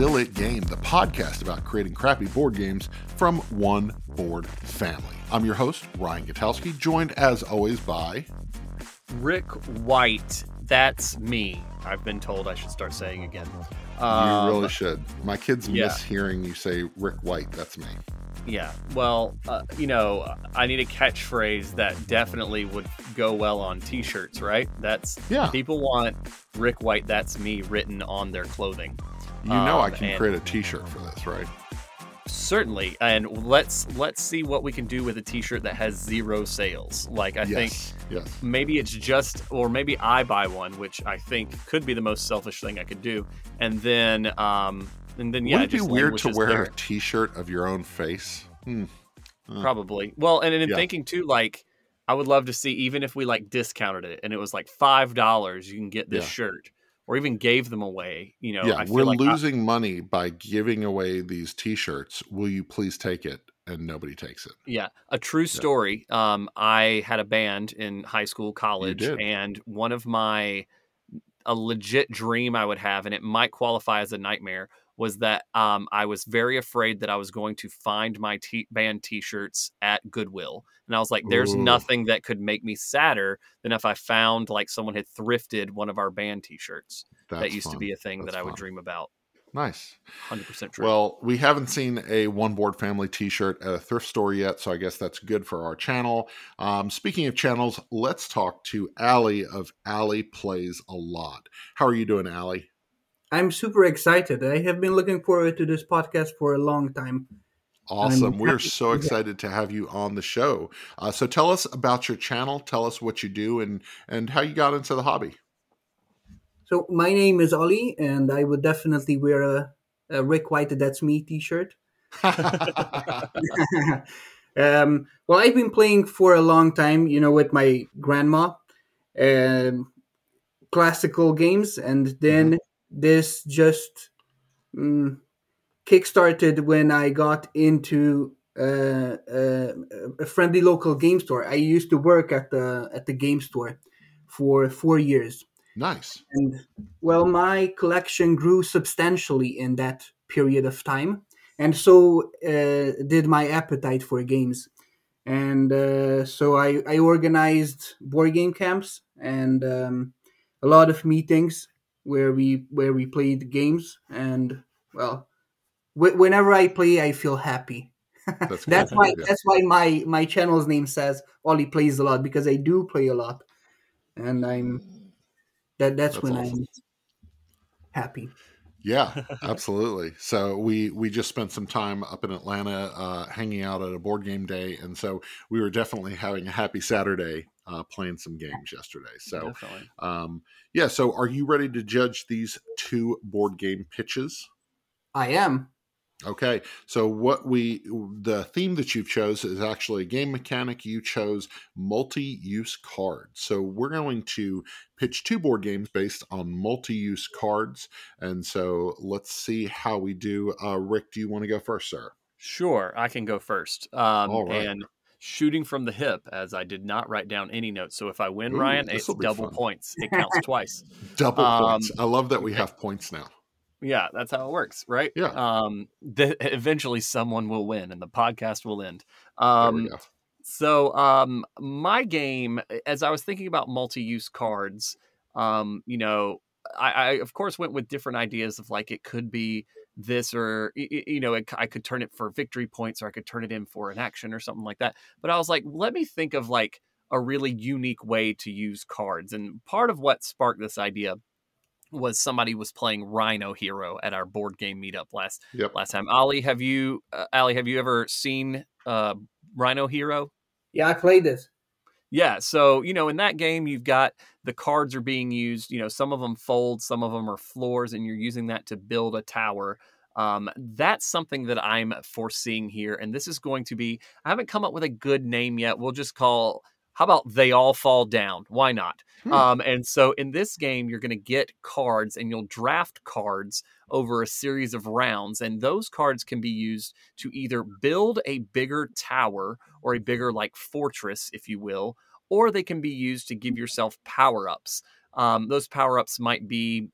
Will It Game, the podcast about creating crappy board games from one board family. I'm your host, Ryan Gutowski, joined as always by Ric White. That's me. I've been told I should start saying again. you Um, really should. My kids yeah. miss hearing you say Ric White. That's me. Yeah. Well, uh, you know, I need a catchphrase that definitely would go well on T-shirts, right? That's Yeah. people want Ric White. That's me written on their clothing. You know I Um, can and- create a T-shirt for this, right? Certainly, and let's let's see what we can do with a T-shirt that has zero sales. Like I think yes. Yes. maybe it's just or maybe i buy one which i think could be the most selfish thing i could do and then um and then yeah Would it be weird to wear there, a T-shirt of your own face? Hmm. Uh, probably well and in Yeah. thinking too like i would love to see even if we like discounted it and it was like five dollars you can get this Yeah. shirt or even gave them away you know yeah, i feel we're like I- losing money by giving away these T-shirts. Will you please take it? And nobody takes it. Yeah, a true story. Um, I had a band in high school, college, and one of my a legit dream I would have, and it might qualify as a nightmare, was that um, I was very afraid that I was going to find my t- band T-shirts at Goodwill, and I was like, "There's Ooh. nothing that could make me sadder than if I found like someone had thrifted one of our band T-shirts. That's that used to be a thing That's that I would fun. dream about. Nice. Hundred percent true. Well, we haven't seen a one board family T-shirt at a thrift store yet, so I guess that's good for our channel. Um, speaking of channels, let's talk to Ali of Ali Plays a Lot. How are you doing, Ali? I'm super excited. I have been looking forward to this podcast for a long time. Awesome. We're so to be here. excited to have you on the show. Uh, so tell us about your channel. Tell us what you do and and how you got into the hobby. So my name is Ali, and I would definitely wear a, a Ric White "That's Me" T-shirt. um, well, I've been playing for a long time, you know, with my grandma, um, classical games, and then this just mm, kickstarted when I got into uh, uh, a friendly local game store. I used to work at the at the game store for four years, nice. and well, my collection grew substantially in that period of time, and so uh, did my appetite for games. And uh, so I, I organized board game camps and um, a lot of meetings where we where we played games. And well, wh- whenever I play, I feel happy. That's, That's why Yeah. that's why my my channel's name says Ali plays a lot because I do play a lot, and I'm that that's, That's when awesome. I'm happy. Yeah, absolutely. So we we just spent some time up in Atlanta, uh, hanging out at a board game day, and so we were definitely having a happy Saturday uh, playing some games yesterday. So um, yeah, so are you ready to judge these two board game pitches? I am. Okay, so what we the theme that you've chose is actually a game mechanic. You chose multi-use cards. So we're going to pitch two board games based on multi-use cards, and so let's see how we do. Uh, Ric, do you want to go first, sir? Sure, I can go first. Um, All right. And shooting from the hip, as I did not write down any notes. So if I win, Ooh, Ryan, it's double fun. points. It counts twice. Double Um, points. I love that we have points now. Yeah, that's how it works, right? Yeah. Um, th- eventually, someone will win, and the podcast will end. Um, so um my game as i was thinking about multi-use cards um you know I, I of course went with different ideas of like it could be this or y- y- you know it, i could turn it for victory points or i could turn it in for an action or something like that but i was like let me think of like a really unique way to use cards and part of what sparked this idea was somebody was playing rhino hero at our board game meetup last Yep. last time ali have you uh, ali have you ever seen uh rhino hero Yeah, I played it. Yeah, so you know, in that game, you've got the cards are being used. You know, some of them fold, some of them are floors, and you're using that to build a tower. Um, that's something that I'm foreseeing here, and this is going to be. I haven't come up with a good name yet. We'll just call. How about they all fall down? Why not? Hmm. Um, and so in this game, you're going to get cards, and you'll draft cards over a series of rounds, and those cards can be used to either build a bigger tower or a bigger like fortress, if you will, or they can be used to give yourself power ups. Um, those power ups might be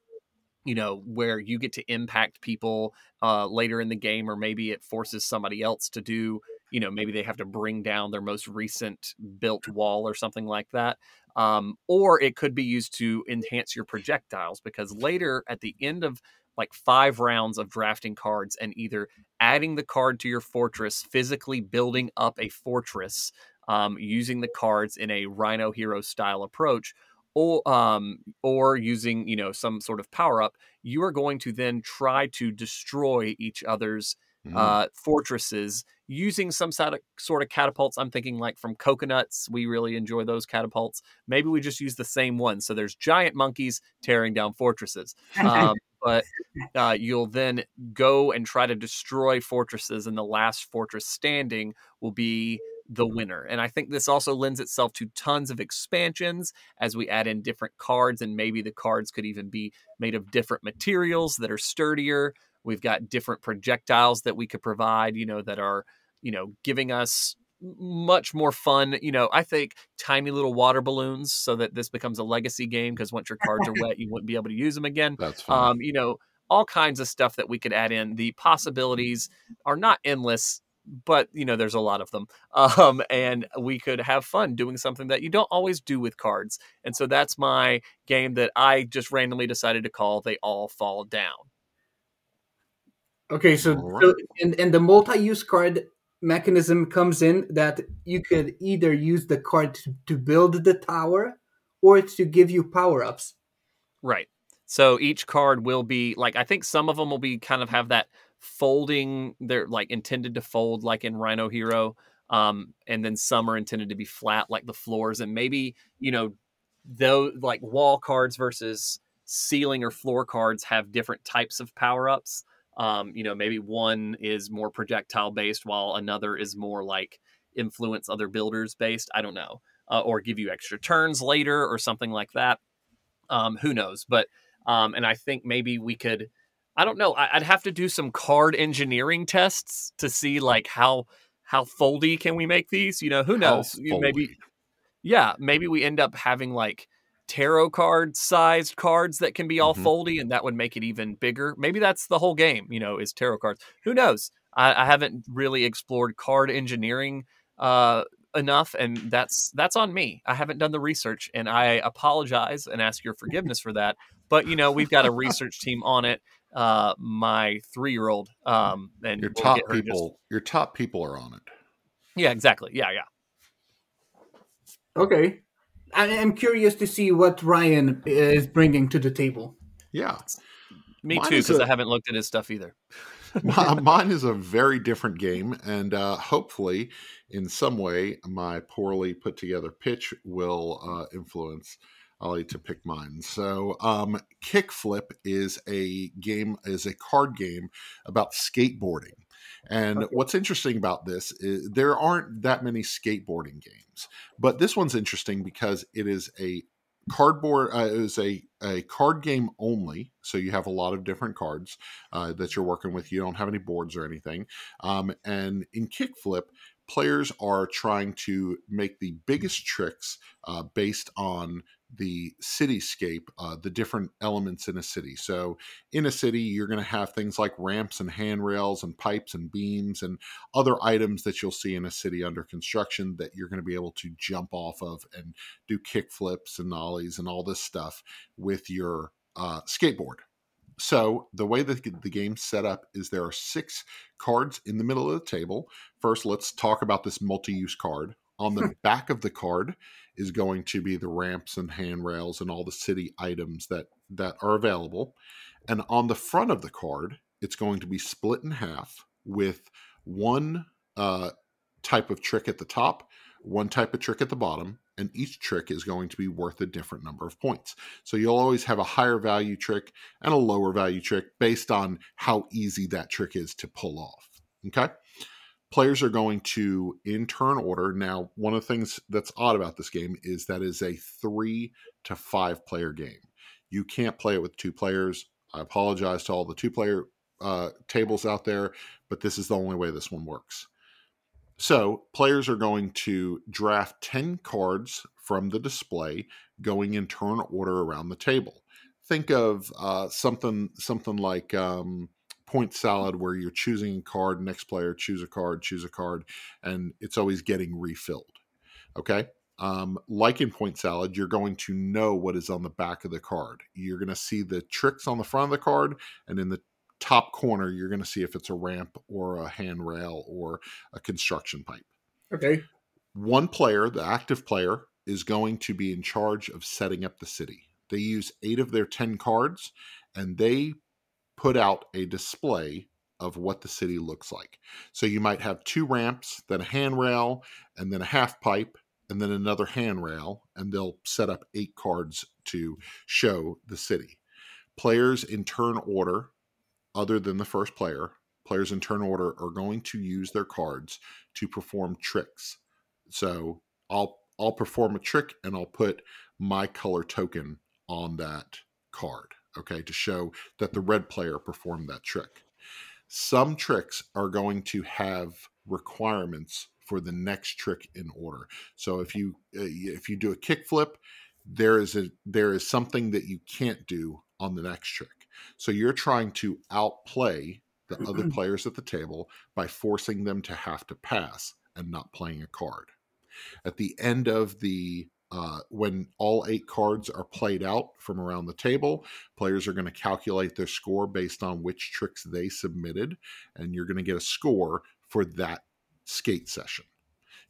you know, where you get to impact people uh, later in the game, or maybe it forces somebody else to do, you know, maybe they have to bring down their most recent built wall or something like that. Um, or it could be used to enhance your projectiles because later at the end of like five rounds of drafting cards and either adding the card to your fortress, physically building up a fortress um, using the cards in a Rhino Hero style approach, or um, or using you know some sort of power up, you are going to then try to destroy each other's mm-hmm. uh, fortresses using some sort of, sort of catapults. I'm thinking like from coconuts. We really enjoy those catapults. Maybe we just use the same one. So there's giant monkeys tearing down fortresses. Um, but uh, you'll then go and try to destroy fortresses, and the last fortress standing will be the winner. And I think this also lends itself to tons of expansions as we add in different cards, and maybe the cards could even be made of different materials that are sturdier. We've got different projectiles that we could provide, you know, that are, you know, giving us much more fun. You know, I think tiny little water balloons so that this becomes a legacy game because once your cards are wet, you wouldn't be able to use them again. That's fine. Um, you know, all kinds of stuff that we could add in. The possibilities are not endless but you know there's a lot of them um, and we could have fun doing something that you don't always do with cards and so that's my game that i just randomly decided to call they all fall down okay so, right. so and, and the multi-use card mechanism comes in that you could either use the card to, to build the tower or to give you power-ups right so each card will be like i think some of them will be kind of have that folding they're like intended to fold like in rhino hero um and then some are intended to be flat like the floors and maybe you know though like wall cards versus ceiling or floor cards have different types of power ups um you know maybe one is more projectile based while another is more like influence other builders based i don't know uh, or give you extra turns later or something like that um who knows but um and i think maybe we could I don't know. I'd have to do some card engineering tests to see like how how foldy can we make these. You know, who knows? maybe, yeah, maybe we end up having like tarot card sized cards that can be all mm-hmm. foldy, and that would make it even bigger. Maybe that's the whole game. You know, is tarot cards. Who knows? I, I haven't really explored card engineering uh, enough, and that's that's on me. I haven't done the research, and I apologize and ask your forgiveness for that. But you know, we've got a research team on it uh, my three year old. Um, and your we'll top people, just... your top people are on it. Yeah, exactly. Yeah, yeah. Okay, I am curious to see what Ryan is bringing to the table. Yeah, me Mine too, because I haven't looked at his stuff either. Mine is a very different game, and uh, hopefully, in some way, my poorly put together pitch will uh, influence Ali to pick mine. So, um, Kickflip is a game, is a card game about skateboarding. And okay. what's interesting about this is there aren't that many skateboarding games, but this one's interesting because it is a cardboard uh, it is a, a card game only so you have a lot of different cards uh, that you're working with you don't have any boards or anything um, and in kickflip players are trying to make the biggest tricks uh, based on the cityscape, uh, the different elements in a city. So, in a city, you're going to have things like ramps and handrails and pipes and beams and other items that you'll see in a city under construction that you're going to be able to jump off of and do kick flips and nollies and all this stuff with your uh, skateboard. So, the way that the game's set up is there are six cards in the middle of the table. First, let's talk about this multi use card. On the back of the card is going to be the ramps and handrails and all the city items that, that are available. And on the front of the card, it's going to be split in half with one uh, type of trick at the top, one type of trick at the bottom, and each trick is going to be worth a different number of points. So you'll always have a higher value trick and a lower value trick based on how easy that trick is to pull off. Okay. Players are going to in turn order. Now, one of the things that's odd about this game is that is a three to five player game. You can't play it with two players. I apologize to all the two player uh, tables out there, but this is the only way this one works. So, players are going to draft 10 cards from the display going in turn order around the table. think of uh, something something like um, point salad where you're choosing a card, next player choose a card, choose a card, and it's always getting refilled. Okay. Um, like in point salad, you're going to know what is on the back of the card. You're going to see the tricks on the front of the card, and in the top corner, you're going to see if it's a ramp or a handrail or a construction pipe. Okay. One player, the active player, is going to be in charge of setting up the city. They use eight of their 10 cards and they put out a display of what the city looks like. So you might have two ramps, then a handrail, and then a half pipe, and then another handrail, and they'll set up eight cards to show the city. Players in turn order, other than the first player, players in turn order are going to use their cards to perform tricks. So I'll I'll perform a trick and I'll put my color token on that card, okay, to show that the red player performed that trick. Some tricks are going to have requirements for the next trick in order. So if you uh, if you do a kick flip, there is a there is something that you can't do on the next trick. So you're trying to outplay the other players at the table by forcing them to have to pass and not playing a card. At the end of the uh, when all eight cards are played out from around the table, players are going to calculate their score based on which tricks they submitted, and you're going to get a score for that skate session.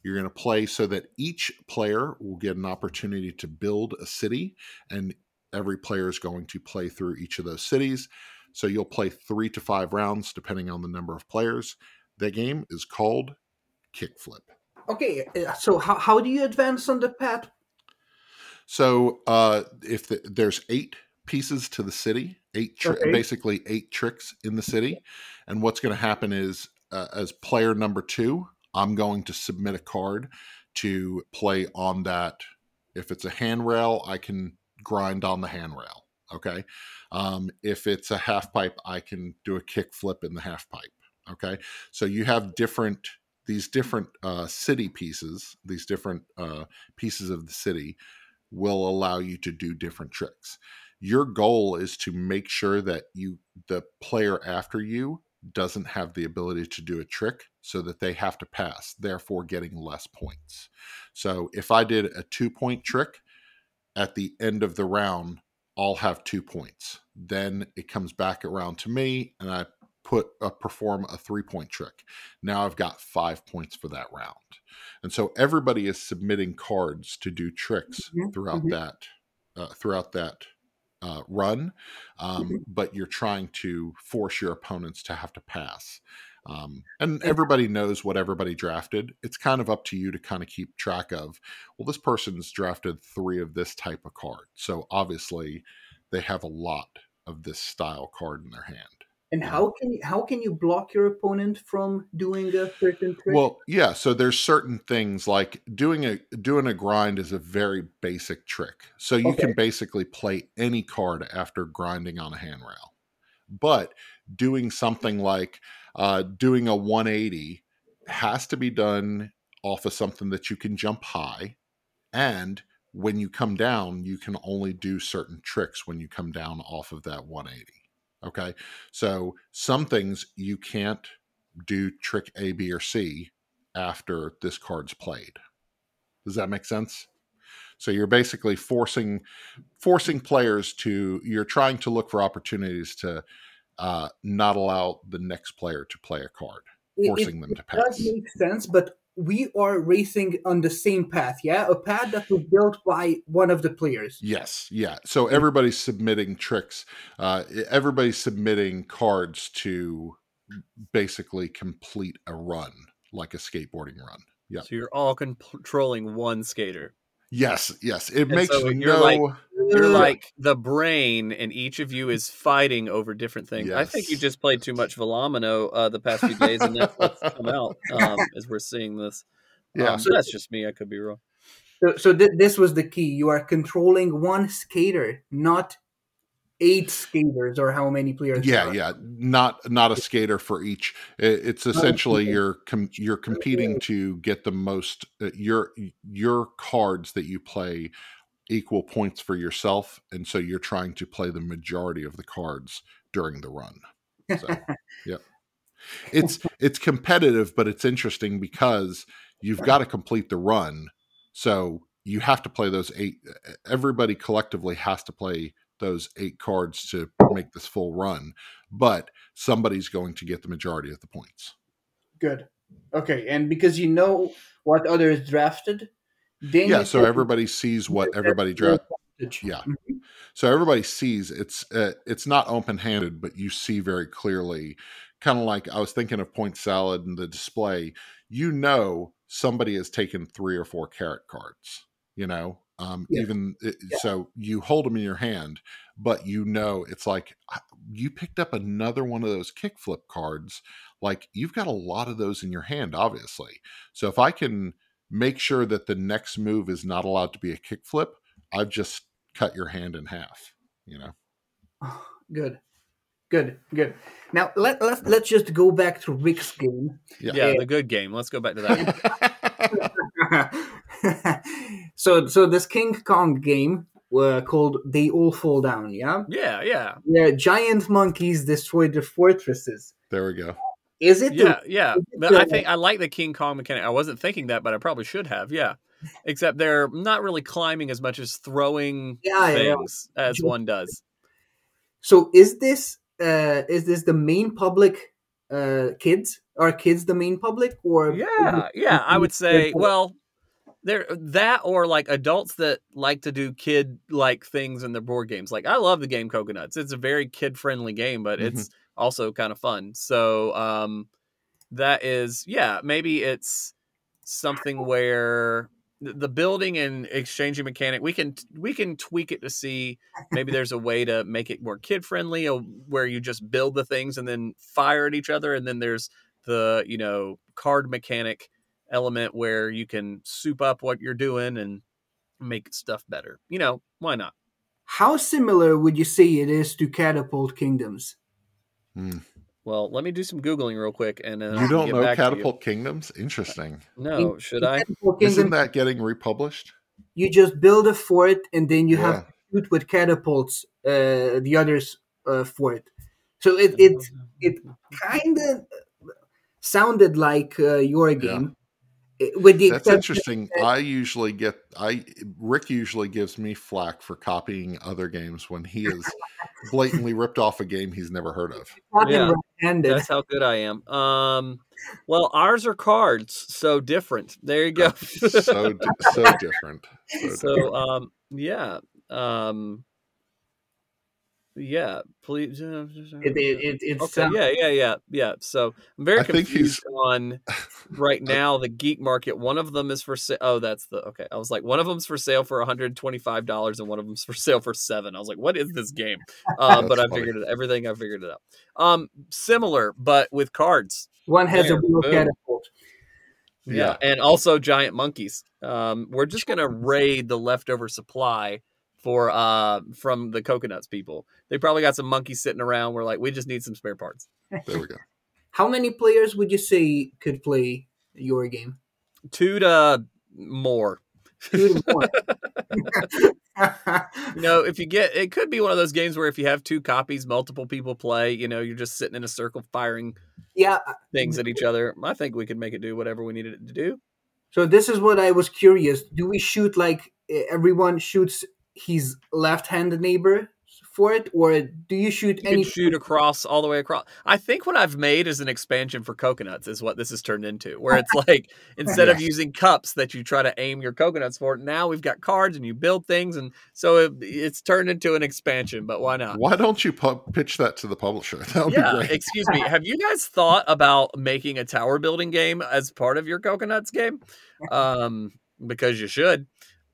You're going to play so that each player will get an opportunity to build a city, and every player is going to play through each of those cities. So you'll play three to five rounds depending on the number of players. The game is called Kickflip. Okay, uh, so how, how do you advance on the path? So uh, if the, there's eight pieces to the city, eight tri- Okay. basically eight tricks in the city, and what's going to happen is uh, as player number two, I'm going to submit a card to play on that. If it's a handrail, I can grind on the handrail. Okay. Um, if it's a half pipe, I can do a kick flip in the half pipe. Okay. So you have different these different uh, city pieces, these different uh, pieces of the city will allow you to do different tricks. Your goal is to make sure that you the player after you doesn't have the ability to do a trick so that they have to pass, therefore getting less points. So if I did a 2-point trick at the end of the round, I'll have 2 points. Then it comes back around to me and I put uh, perform a 3-point trick. Now I've got 5 points for that round. And so everybody is submitting cards to do tricks Mhm, throughout mhm. that uh, throughout that uh, run, um, Mhm. but you're trying to force your opponents to have to pass. Um, and everybody knows what everybody drafted. It's kind of up to you to kind of keep track of. Well, this person's drafted three of this type of card, so obviously they have a lot of this style card in their hand. And how can you, how can you block your opponent from doing a certain trick? Well, yeah. So there's certain things like doing a doing a grind is a very basic trick. So you can basically play any card after grinding on a handrail. But doing something like uh, doing a 180 has to be done off of something that you can jump high, and when you come down, you can only do certain tricks when you come down off of that 180. Okay, so some things you can't do trick A, B, or C after this card's played. Does that make sense? So you're basically forcing forcing players to you're trying to look for opportunities to uh, not allow the next player to play a card, It- it- forcing them to does pass. make sense, but we are racing on the same path, yeah? A path that was built by one of the players. Yes, yeah. So everybody's submitting tricks. Uh, everybody's submitting cards to basically complete a run, like a skateboarding run. Yeah. So you're all con- controlling one skater. Yes, yes. It And makes so you're no. like- You're like the brain, and each of you is fighting over different things. I think you just played too much Volumino uh, the past few days, and that's what's come out um, as we're seeing this. yeah. Um, that's just me. I could be wrong. So, so th- this was the key. You are controlling one skater, not eight skaters or how many players. yeah yeah not not a skater for each it's essentially you're com- you're competing to get the most uh, your your cards that you play equal points for yourself, and so you're trying to play the majority of the cards during the run. So, yep. It's it's competitive, but it's interesting because you've got to complete the run. So you have to play those eight. Everybody collectively has to play those eight cards to make this full run, but somebody's going to get the majority of the points. Good. Okay, and because you know what others drafted, then Yeah, so everybody sees what everybody drafted. Yeah. Mhm. So everybody sees it's uh, it's not open handed, but you see very clearly, kind of like I was thinking of point salad and the display. You know somebody has taken three or four carrot cards. You know, um, Yeah. even it- Yeah. so you hold them in your hand, but you know it's like "Ah, you picked up another one of those kickflip cards. Like you've got a lot of those in your hand, obviously. So if I can make sure that the next move is not allowed to be a kickflip, I've just cut your hand in half. You know. Good, good, good. Now let let's let's just go back to Ric's game. Yeah. Yeah, Yeah. the good game. Let's go back to that. so so this King Kong game uh, called They All Fall Down. Yeah, yeah, yeah, where giant monkeys destroy the fortresses. there we go. Is it? yeah, yeah. it But I think I like the King Kong mechanic. I wasn't thinking that, but I probably should have. Yeah, except they're not really climbing as much as throwing Yeah, yeah, yeah. things as Just- one does. So is this uh is this the main public uh kids? Are kids the main public or Yeah, yeah. I would say, well, there that or like adults that like to do kid like things in their board games. Like I love the game Coconuts. It's a very kid friendly game, but it's also kind of fun. So um that is yeah, maybe it's something where the building and exchanging mechanic we can we can tweak it to see maybe there's a way to make it more kid friendly where you just build the things and then fire at each other and then there's the you know card mechanic element where you can soup up what you're doing and make stuff better you know why not how similar would you say it is to Catapult Kingdoms? Hmm. well let me do some googling real quick and then You don't get know back. Catapult Kingdoms? Interesting. no should i Catapult Isn't that getting republished? you just build a fort and then you Yeah. have to shoot with catapults uh the others uh, fort. So it it it kind of sounded like uh, your game. With the That's exception interesting. I usually get I Ric usually gives me flack for copying other games when he is blatantly ripped off a game he's never heard of. Yeah. That's how good I am. Um, well, ours are cards, so different. There you go. so so different. So different. um, yeah, um, yeah. Please. uh, It, it, it, Okay. uh, Yeah. Yeah. Yeah. Yeah. So I'm very I think confused on right now the geek market. One of them is for sale. Oh, that's the okay. I was like, one of them's for sale for 125 dollars, and one of them's for sale for seven. I was like, what is this game? Um, but That's I funny. figured it. Everything I figured it out. Um, similar, but with cards. one has There, a real boom. catapult. Yeah. And also giant monkeys. Um, we're just gonna raid the leftover supply for uh from the coconuts people. They probably got some monkeys sitting around. We're like, we just need some spare parts. There we go. How many players would you say could play your game? Two to more. Two to one. You know, if you get it could be one of those games where if you have two copies, multiple people play, you know, you're just sitting in a circle firing yeah. things at each other. I think we could make it do whatever we needed it to do. So this is what I was curious. Do we shoot like everyone shoots his left-handed neighbor for it, or do you shoot You any? can shoot across all the way across. I think what I've made is an expansion for coconuts is what this has turned into. Where it's like instead of using cups that you try to aim your coconuts for, now we've got cards and you build things, and so it, it's turned into an expansion. But why not? Why don't you pu- pitch that to the publisher? That would yeah, be great. excuse me. Have you guys thought about making a tower building game as part of your coconuts game? Um, because you should.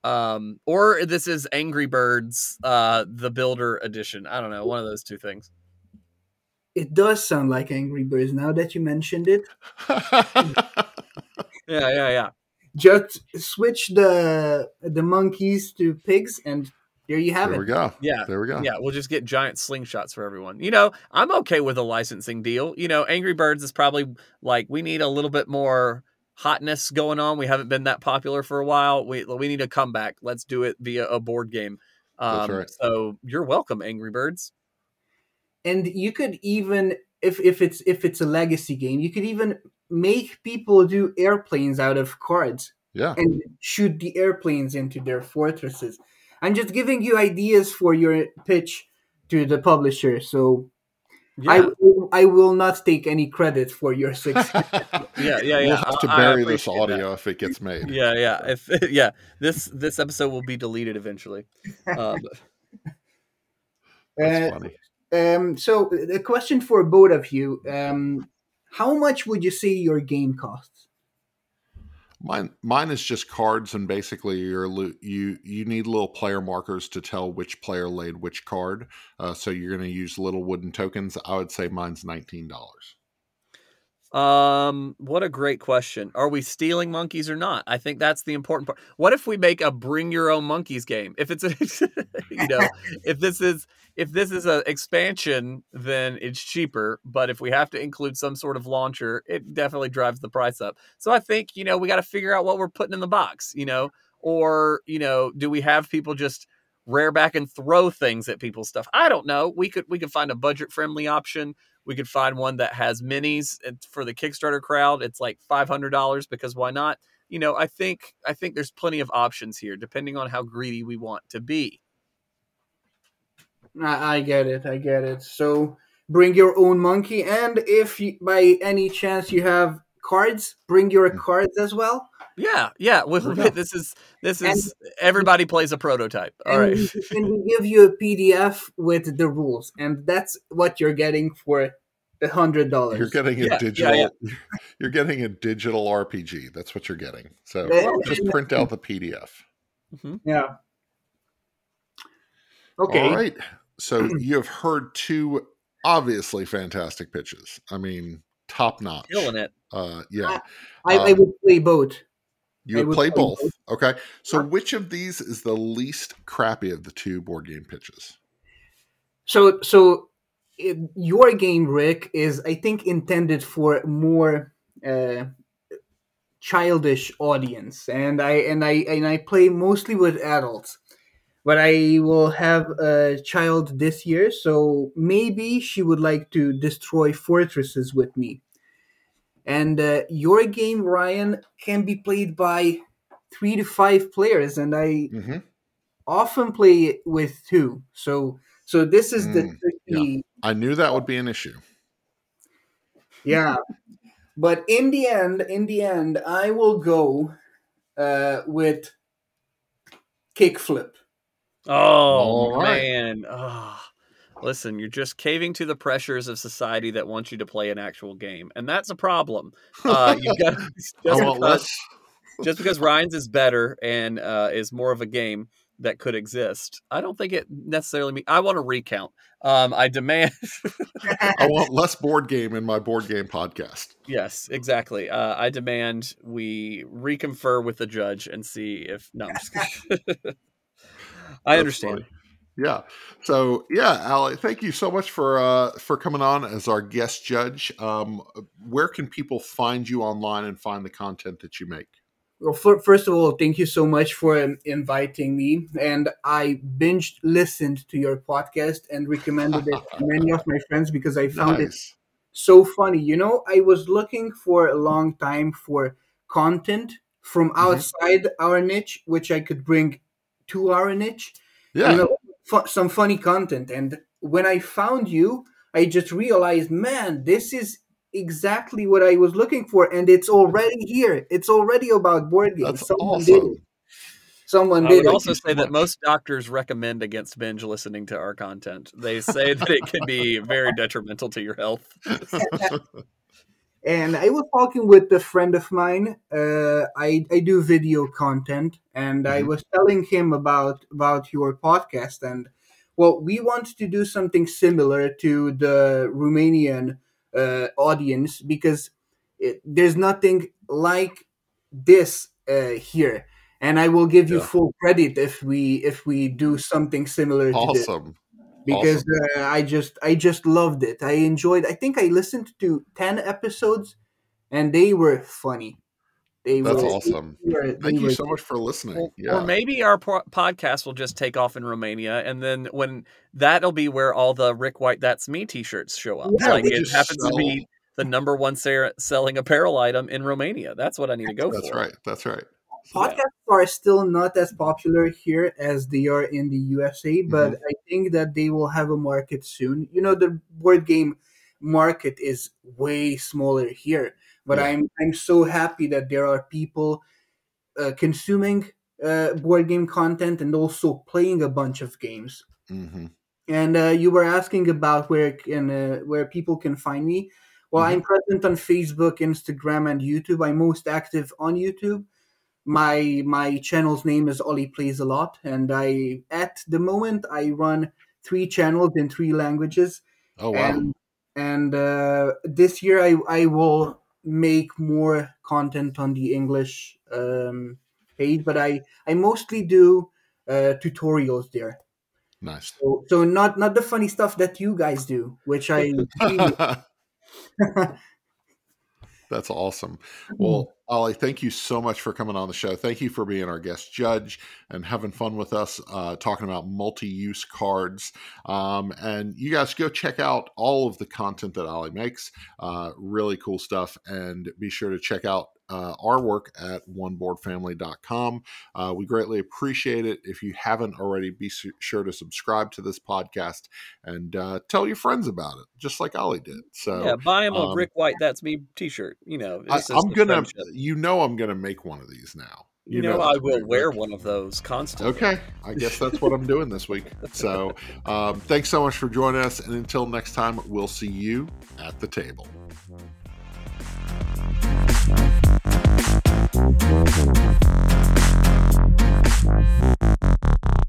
Um, or this is Angry Birds, uh, the Builder edition. I don't know, one of those two things. It does sound like Angry Birds now that you mentioned it. Yeah, yeah, yeah. Just switch the the monkeys to pigs, and there you have it. there we go. Yeah. There we go. Yeah, we'll just get giant slingshots for everyone. You know, I'm okay with a licensing deal. You know, Angry Birds is probably like we need a little bit more hotness going on. We haven't been that popular for a while. We we need a comeback. Let's do it via a board game. Um, right. So you're welcome, Angry Birds. and you could even if if it's if it's a legacy game you could even make people do airplanes out of cards Yeah. and shoot the airplanes into their fortresses i'm just giving you ideas for your pitch to the publisher so I, will- I will not take any credit for your success yeah, yeah, yeah. We'll have to I- I bury this appreciate that. audio if it gets made. Yeah, yeah. If yeah, this this episode will be deleted eventually. Um, That's Uh, funny. um, so the question for both of you um, how much would you say your game costs Mine, mine is just cards, and basically you're you you need little player markers to tell which player laid which card. Uh, so you're going to use little wooden tokens. I would say mine's nineteen dollars. Um, what a great question. Are we stealing monkeys or not? I think that's the important part. What if we make a bring your own monkeys game? If it's a you know, if this is if this is an expansion, then it's cheaper, but if we have to include some sort of launcher, it definitely drives the price up. So I think, you know, we got to figure out what we're putting in the box, you know, or, you know, do we have people just rare back and throw things at people's stuff? I don't know. We could we could find a budget friendly option we could find one that has minis for the Kickstarter crowd. It's like five hundred dollars because why not? You know, I think I think there's plenty of options here, depending on how greedy we want to be. I, I get it. I get it. So bring your own monkey, and if you, by any chance you have cards, bring your Mm. cards as well. Yeah, yeah. Well, Yeah. this is this And- is everybody plays a prototype. All and, right. we, and we give you a PDF with the rules, and that's what you're getting for a hundred dollars. You're getting a Yeah, yeah, digital. yeah. You're getting a digital RPG. That's what you're getting. So just print out the PDF. yeah. Okay. All right. So you have heard two obviously fantastic pitches. I mean, top notch. Killing it. Uh, yeah. I, I Um, would play both. You would would play play both. both. Okay. So Yeah. which of these is the least crappy of the two board game pitches? So so it, your game, Ric, is I think intended for more uh, childish audience, and I and I and I play mostly with adults. But I will have a child this year, so maybe she would like to destroy fortresses with me. And uh, your game, Ryan, can be played by three to five players, and I hmm often play it with two. So so this is the Mm, tricky I knew that would be an issue. yeah. But in the end, in the end, I will go uh, with kickflip. Oh All right. man. Oh. Listen, you're just caving to the pressures of society that wants you to play an actual game, and that's a problem. Uh, you got just because, just because Ryan's is better and uh, is more of a game that could exist. I don't think it necessarily mean I want a recount. Um, I demand I want less board game in my board game podcast. yes, exactly. Uh, I demand we reconfer with the judge and see if no. I'm just kidding. I understand. funny. Yeah. So yeah, Ali, thank you so much for uh for coming on as our guest judge. Um where can people find you online and find the content that you make? Well, fir- first of all, thank you so much for um, inviting me. And I binge listened to your podcast and recommended it to many of my friends because I found it so funny. You know, I was looking for a long time for content from Mm-hmm. outside our niche, which I could bring to our niche. Yeah. you know, fu- some funny content. And when I found you, I just realized, man, this is exactly what I was looking for, and it's already here. It's already about board games. That's Someone did awesome. it. Someone I did would it. also say that most doctors recommend against binge listening to our content. They say that it can be very detrimental to your health. And I was talking with a friend of mine. Uh, I I do video content, and I Mhm. was telling him about about your podcast. And well, we want to do something similar to the Romanian uh, audience because it, there's nothing like this uh, here. And I will give you Yeah. full credit if we if we do something similar to this awesome. because uh, I just I just loved it. I enjoyed. I think I listened to ten episodes, and they were funny. They That's were, awesome. they were- they Thank you so much for listening. Or, yeah. or maybe our po- podcast will just take off in Romania, and then when that'll be where all the Ric White "That's Me" T-shirts show up. Yeah, like it just happens to be the number one ser- selling apparel item in Romania. That's what I need to go That's for. That's right. That's right. Podcasts are still not as popular here as they are in the USA, but Mm-hmm. I think that they will have a market soon. You know, the board game market is way smaller here, but Yeah. I'm I'm so happy that there are people uh, consuming uh, board game content and also playing a bunch of games. hmm And uh, you were asking about where can uh, where people can find me. Well, I'm present on Facebook, Instagram, and YouTube. I'm most active on YouTube. My my channel's name is Ali Plays a Lot, and I at the moment I run three channels in three languages. Oh wow. And and uh, this year I I will make more content on the English um, page, but I I mostly do uh, tutorials there. nice. So, so not not the funny stuff that you guys do, which I That's awesome. Well, Ali, thank you so much for coming on the show. Thank you for being our guest judge and having fun with us, uh, talking about multi use cards. Um, and you guys go check out all of the content that Ali makes. Uh, really cool stuff. And be sure to check out uh, our work at oneboardfamily.com. Uh, we greatly appreciate it. If you haven't already, be su- sure to subscribe to this podcast and uh, tell your friends about it, just like Ali did. So, Yeah, buy him a um, Ric White "That's Me" T-shirt. You know, I, I'm gonna, friendship. you know, I'm gonna make one of these now. You, know, that, I will right? wear one of those constantly. Okay, I guess that's what I'm doing this week. So, um, thanks so much for joining us, and until next time, we'll see you at the table. Bye.